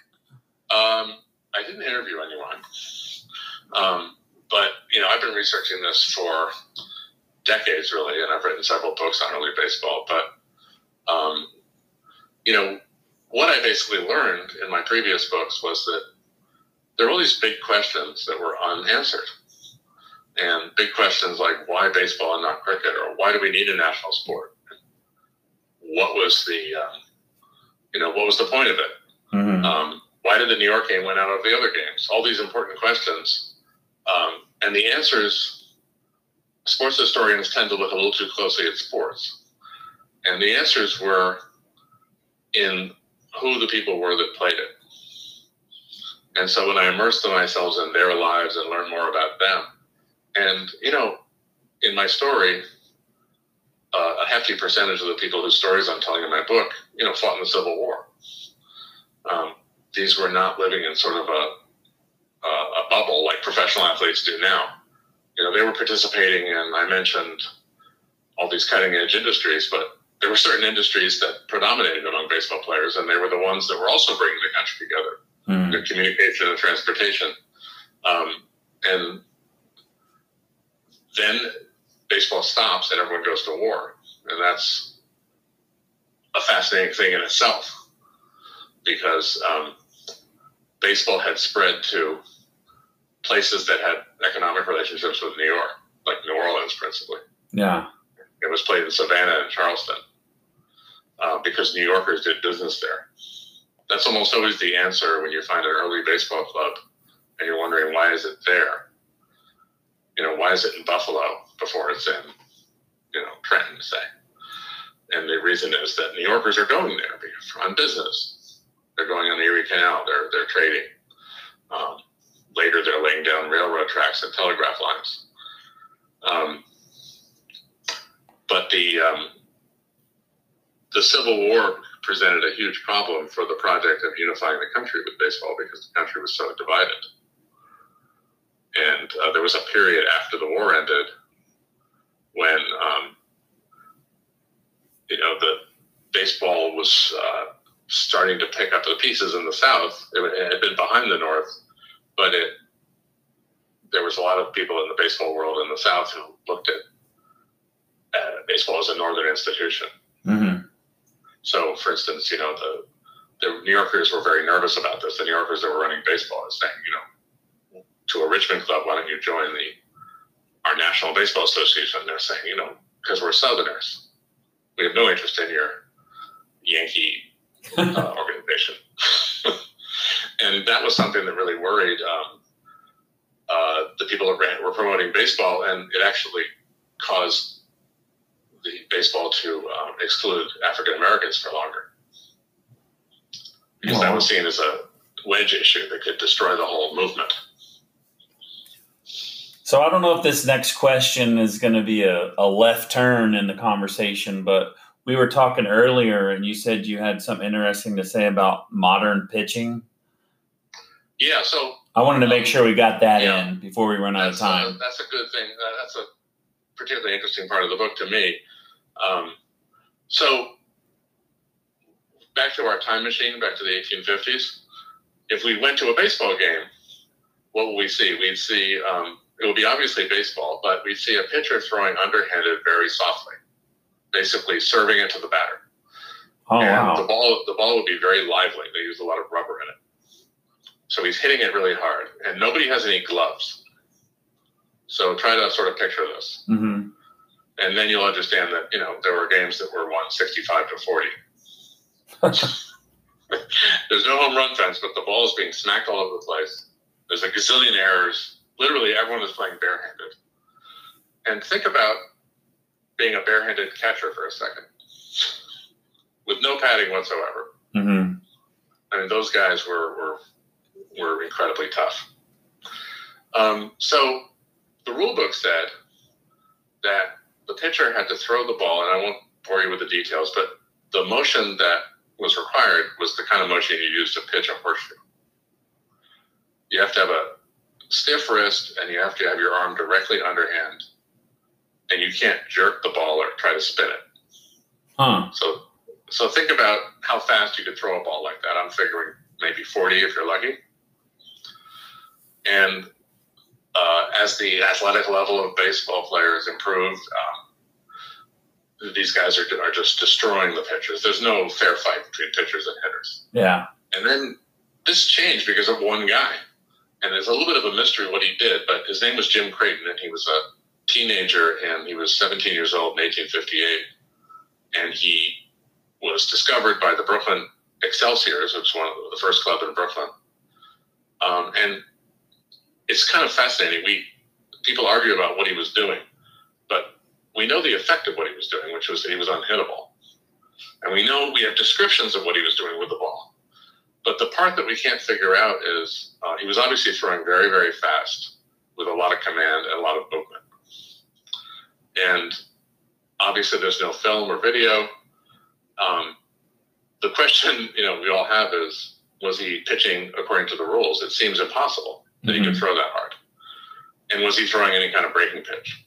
Um, I didn't interview anyone, um, but you know I've been researching this for decades, really, and I've written several books on early baseball. But um, you know what I basically learned in my previous books was that there were all these big questions that were unanswered, and big questions like why baseball and not cricket, or why do we need a national sport? What was the um, you know what was the point of it? Mm-hmm. Um, why did the New York game win out of the other games? All these important questions. Um, and the answers, sports historians tend to look a little too closely at sports. And the answers were in who the people were that played it. And so when I immersed myself in their lives and learned more about them, and you know, in my story, uh, a hefty percentage of the people whose stories I'm telling in my book, you know, fought in the Civil War. Um, these were not living in sort of a, a bubble like professional athletes do now. You know, they were participating in, I mentioned all these cutting edge industries, but there were certain industries that predominated among baseball players, and they were the ones that were also bringing the country together mm. communication and transportation. Um, and then baseball stops and everyone goes to war. And that's a fascinating thing in itself because um, baseball had spread to places that had economic relationships with New York, like New Orleans principally. Yeah. It was played in Savannah and Charleston uh, because New Yorkers did business there. That's almost always the answer when you find an early baseball club and you're wondering why is it there? You know, why is it in Buffalo before it's in, you know, Trenton, say? And the reason is that New Yorkers are going there on business they're going on the Erie Canal. They're they're trading. Um, later, they're laying down railroad tracks and telegraph lines. Um, but the um, the Civil War presented a huge problem for the project of unifying the country with baseball because the country was so divided. And uh, there was a period after the war ended when, um, you know, the baseball was uh, starting to pick up the pieces in the South. It, it had been behind the North, but it there was a lot of people in the baseball world in the South who looked at uh, baseball as a northern institution. Mm-hmm. So, for instance, you know the the New Yorkers were very nervous about this. The New Yorkers that were running baseball are saying, you know, to a Richmond club, why don't you join the our National Baseball Association? They're saying, you know, because we're Southerners, we have no interest in your Yankee uh, *laughs* organization. *laughs* and that was something that really worried um, uh, the people that were promoting baseball, and it actually caused the baseball to um, exclude African Americans for longer because wow. that was seen as a wedge issue that could destroy the whole movement. So I don't know if this next question is going to be a, a left turn in the conversation, but we were talking earlier and you said you had something interesting to say about modern pitching. Yeah, so I wanted to make sure we got that yeah, in before we run out of time. A, that's a good thing. Uh, that's a particularly interesting part of the book to me. Um, so back to our time machine, back to the 1850s. If we went to a baseball game, what would we see? We'd see um, it would be obviously baseball, but we'd see a pitcher throwing underhanded very softly basically serving it to the batter. Oh, and wow. the ball the ball would be very lively. They use a lot of rubber in it. So he's hitting it really hard, and nobody has any gloves. So try to sort of picture this, mm-hmm. and then you'll understand that you know there were games that were won sixty-five to forty. *laughs* There's no home run fence, but the ball is being smacked all over the place. There's a gazillion errors. Literally, everyone is playing barehanded. And think about being a barehanded catcher for a second with no padding whatsoever. Mm-hmm. I mean, those guys were were, were incredibly tough. Um, so the rule book said that the pitcher had to throw the ball, and I won't bore you with the details, but the motion that was required was the kind of motion you use to pitch a horseshoe. You have to have a stiff wrist, and you have to have your arm directly underhand and you can't jerk the ball or try to spin it. Huh. So, so think about how fast you could throw a ball like that. I'm figuring maybe 40 if you're lucky. And uh, as the athletic level of baseball players improved, um, these guys are, are just destroying the pitchers. There's no fair fight between pitchers and hitters. Yeah. And then this changed because of one guy. And there's a little bit of a mystery what he did, but his name was Jim Creighton, and he was a teenager, and he was 17 years old in 1858, and he was discovered by the Brooklyn Excelsiors, which was one of the first club in Brooklyn. Um, and it's kind of fascinating. We people argue about what he was doing, but we know the effect of what he was doing, which was that he was unhittable. And we know we have descriptions of what he was doing with the ball. But the part that we can't figure out is uh, he was obviously throwing very, very fast with a lot of command and a lot of movement. And obviously, there's no film or video. Um, the question *laughs* you know we all have is was he pitching according to the rules? It seems impossible that mm-hmm. he could throw that hard. And was he throwing any kind of breaking pitch?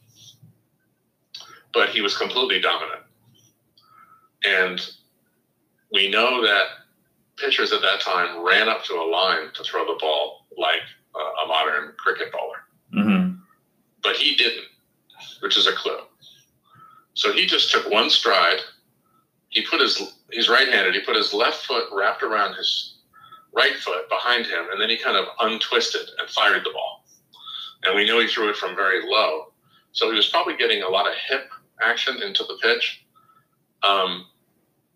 But he was completely dominant. And we know that pitchers at that time ran up to a line to throw the ball like a modern cricket bowler. Mm-hmm. But he didn't, which is a clue. So he just took one stride. He put his he's right-handed. He put his left foot wrapped around his right foot behind him, and then he kind of untwisted and fired the ball. And we know he threw it from very low, so he was probably getting a lot of hip action into the pitch. Um,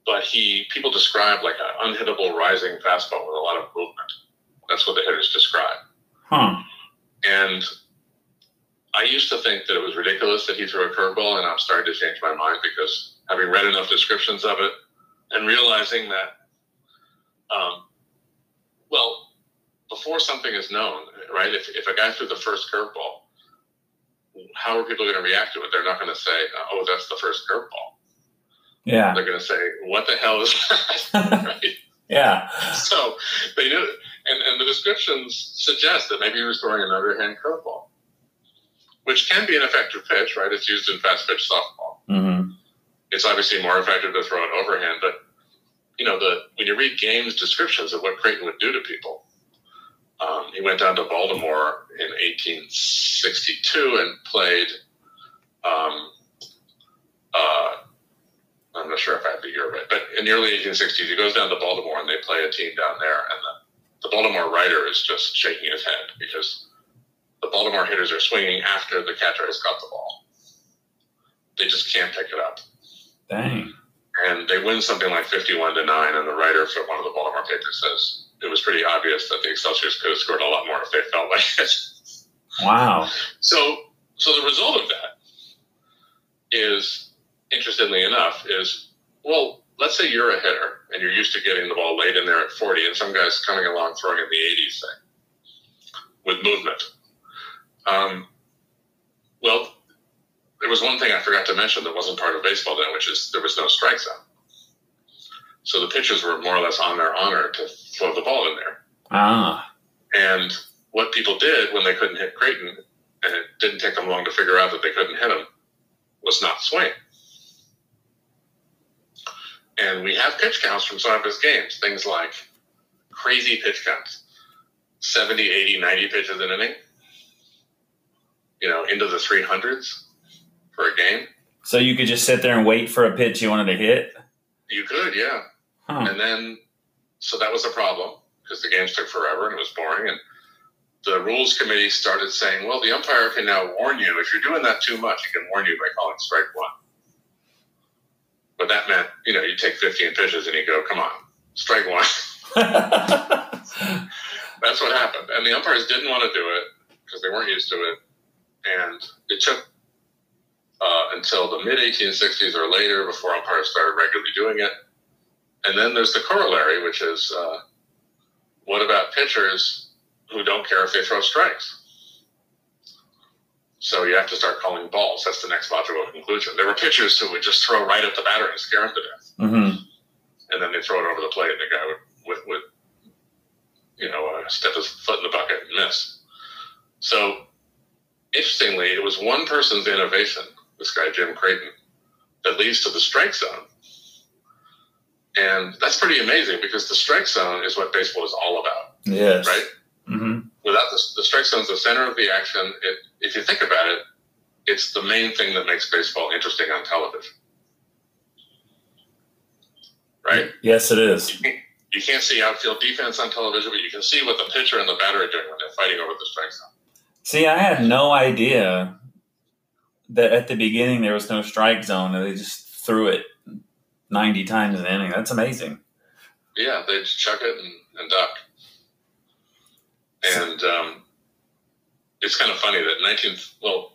but he people describe like an unhittable rising fastball with a lot of movement. That's what the hitters describe. Huh. And I used to think that it was ridiculous that he threw a curveball, and I'm starting to change my mind because having read enough descriptions of it and realizing that, um, well, before something is known, right? If, if a guy threw the first curveball, how are people going to react to it? They're not going to say, "Oh, that's the first curveball." Yeah. They're going to say, "What the hell is that?" *laughs* right? Yeah. So they knew, and, and the descriptions suggest that maybe he was throwing an underhand curveball, which can be an effective pitch, right? It's used in fast pitch softball. Mm-hmm. It's obviously more effective to throw an overhand, but you know, the when you read Game's descriptions of what Creighton would do to people, um, he went down to Baltimore in 1862 and played. Um, uh, I'm not sure if I have the year right, but in the early 1860s, he goes down to Baltimore and they play a team down there, and the, the Baltimore writer is just shaking his head because the Baltimore hitters are swinging after the catcher has got the ball. They just can't pick it up. Dang. And they win something like 51 to 9, and the writer for one of the Baltimore papers says it was pretty obvious that the Excelsiors could have scored a lot more if they felt like it. Wow. So, so the result of that is interestingly enough, is well, let's say you're a hitter and you're used to getting the ball late in there at 40, and some guy's coming along throwing in the 80s thing with movement. Um, well, there was one thing I forgot to mention that wasn't part of baseball then, which is there was no strike zone. So the pitchers were more or less on their honor to throw the ball in there. Ah. And what people did when they couldn't hit Creighton, and it didn't take them long to figure out that they couldn't hit him, was not swing. And we have pitch counts from some of his games, things like crazy pitch counts 70, 80, 90 pitches an inning, you know, into the 300s for a game. So you could just sit there and wait for a pitch you wanted to hit? You could, yeah. Huh. And then, so that was a problem because the games took forever and it was boring. And the rules committee started saying, well, the umpire can now warn you. If you're doing that too much, he can warn you by calling strike one. But that meant, you know, you take 15 pitches and you go, come on, strike one. *laughs* That's what happened. And the umpires didn't want to do it because they weren't used to it. And it took uh, until the mid 1860s or later before umpires started regularly doing it. And then there's the corollary, which is uh, what about pitchers who don't care if they throw strikes? So you have to start calling balls. That's the next logical conclusion. There were pitchers who would just throw right at the batter and scare him to death, mm-hmm. and then they throw it over the plate, and the guy would, would, would you know, uh, step his foot in the bucket and miss. So interestingly, it was one person's innovation, this guy Jim Creighton, that leads to the strike zone. And that's pretty amazing because the strike zone is what baseball is all about. Yes. Right? Mm-hmm. Without the, the strike zone is the center of the action. It, if you think about it, it's the main thing that makes baseball interesting on television. Right? Yes, it is. You can't, you can't see outfield defense on television, but you can see what the pitcher and the batter are doing when they're fighting over the strike zone. See, I had no idea that at the beginning there was no strike zone and they just threw it 90 times an inning. That's amazing. Yeah, they'd chuck it and, and duck. And um, it's kind of funny that 19, well,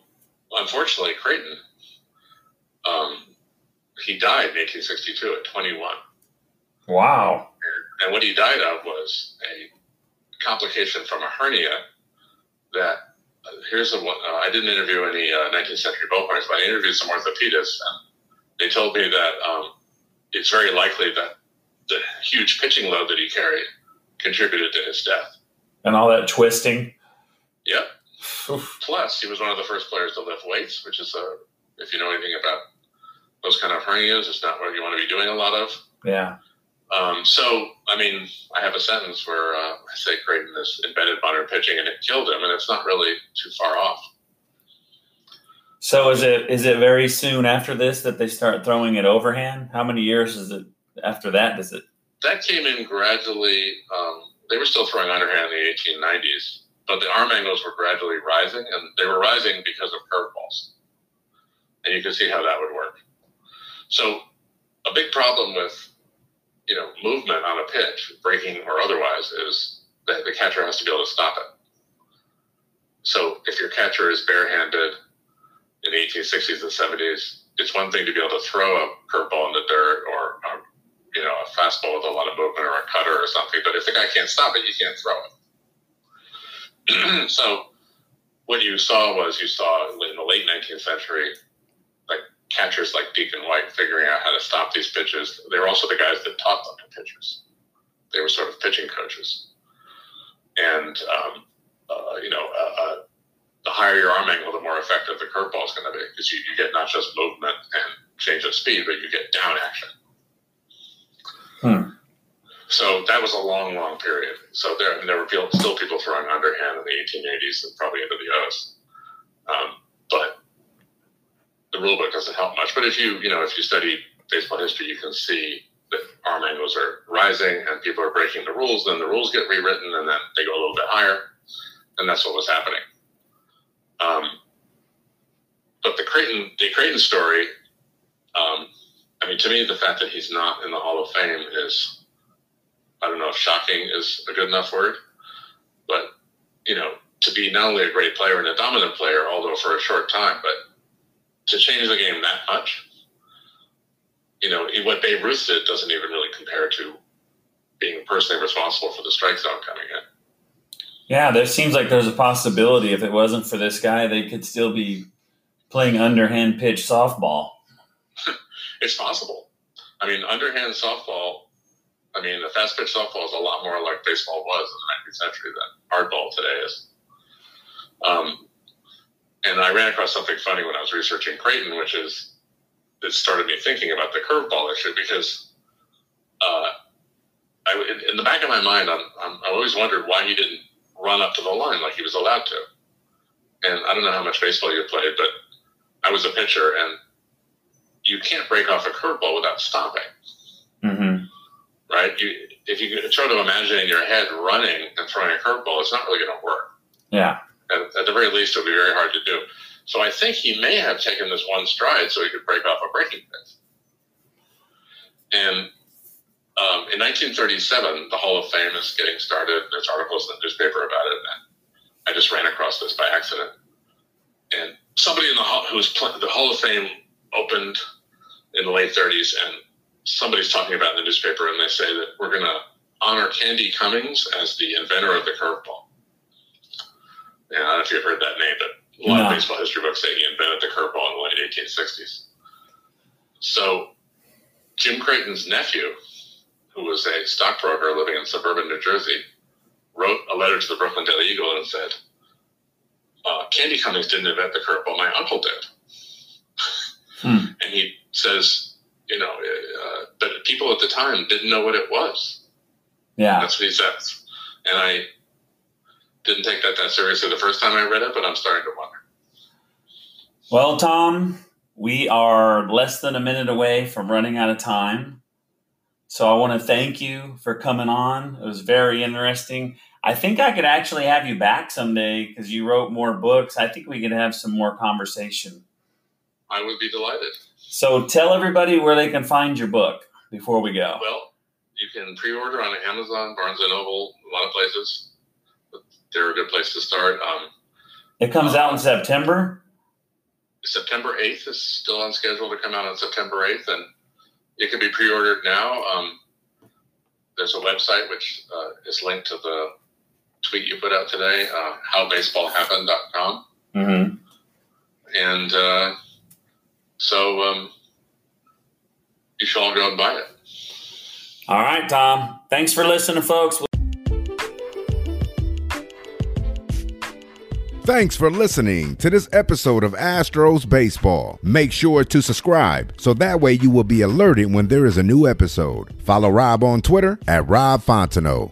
unfortunately, Creighton, um, he died in 1862 at 21. Wow. And what he died of was a complication from a hernia that here's a one. Uh, I didn't interview any uh, 19th century ballplayers, but I interviewed some orthopedists, and they told me that um, it's very likely that the huge pitching load that he carried contributed to his death. And all that twisting. Yep. Plus, he was one of the first players to lift weights, which is a, if you know anything about those kind of hernias, it's not what you want to be doing a lot of. Yeah. Um, so, I mean, I have a sentence where uh, I say Creighton is embedded modern pitching and it killed him, and it's not really too far off. So is it is it very soon after this that they start throwing it overhand? How many years is it after that? Does it? That came in gradually. Um, they were still throwing underhand in the 1890s, but the arm angles were gradually rising, and they were rising because of curveballs. And you can see how that would work. So, a big problem with you know movement on a pitch, breaking or otherwise, is that the catcher has to be able to stop it. So, if your catcher is barehanded in the 1860s and 70s, it's one thing to be able to throw a curveball in the dirt or a, you know a fastball with a lot of movement or a cutter or something. But if the guy can't stop it, you can't throw it. *clears throat* so what you saw was you saw in the late 19th century, catchers like Deacon White figuring out how to stop these pitches. They were also the guys that taught them to pitchers. They were sort of pitching coaches, and um, uh, you know. Uh, uh, the higher your arm angle, the more effective the curveball is going to be because you, you, get not just movement and change of speed, but you get down action. Hmm. So that was a long, long period. So there, I mean, there were still people throwing underhand in the 1880s and probably into the O's. Um, but the rule book doesn't help much. But if you, you know, if you study baseball history, you can see that arm angles are rising and people are breaking the rules. Then the rules get rewritten and then they go a little bit higher. And that's what was happening. Um, but the Creighton, the Creighton story, um, I mean, to me, the fact that he's not in the Hall of Fame is, I don't know if shocking is a good enough word, but, you know, to be not only a great player and a dominant player, although for a short time, but to change the game that much, you know, what Babe Ruth did doesn't even really compare to being personally responsible for the strike zone coming in. Yeah, there seems like there's a possibility if it wasn't for this guy, they could still be playing underhand pitch softball. *laughs* it's possible. I mean, underhand softball. I mean, the fast pitch softball is a lot more like baseball was in the 19th century than hardball today is. Um, and I ran across something funny when I was researching Creighton, which is it started me thinking about the curveball issue because uh, I, in, in, the back of my mind, I'm, I'm, I always wondered why he didn't run up to the line like he was allowed to. And I don't know how much baseball you played, but I was a pitcher, and you can't break off a curveball without stopping. Mm-hmm. Right? You, if you try to imagine in your head running and throwing a curveball, it's not really going to work. Yeah. At, at the very least, it'll be very hard to do. So I think he may have taken this one stride so he could break off a breaking pitch. And um, in 1937, the Hall of Fame is getting started. There's articles in the newspaper about it. I just ran across this by accident. And somebody in the hall, pl- the Hall of Fame opened in the late 30s, and somebody's talking about in the newspaper, and they say that we're going to honor Candy Cummings as the inventor of the curveball. I don't know if you've heard that name, but a lot no. of baseball history books say he invented the curveball in the late 1860s. So Jim Creighton's nephew who was a stockbroker living in suburban New Jersey, wrote a letter to the Brooklyn Daily Eagle and said, uh, Candy Cummings didn't invent the curveball, my uncle did. Hmm. And he says, you know, uh, but people at the time didn't know what it was. Yeah. That's what he says. And I didn't take that that seriously the first time I read it, but I'm starting to wonder. Well, Tom, we are less than a minute away from running out of time. So I want to thank you for coming on. It was very interesting. I think I could actually have you back someday because you wrote more books. I think we could have some more conversation. I would be delighted. So tell everybody where they can find your book before we go. Well, you can pre-order on Amazon, Barnes and Noble, a lot of places. They're a good place to start. Um, it comes out in September. September 8th is still on schedule to come out on September 8th, and it can be pre-ordered now. Um, there's a website which uh, is linked to the tweet you put out today, uh, howbaseballhappened.com. Mm-hmm. And uh, so um, you should all go and buy it. All right, Tom. Thanks for listening, folks. Thanks for listening to this episode of Astros Baseball. Make sure to subscribe so that way you will be alerted when there is a new episode. Follow Rob on Twitter at Rob Fontenot.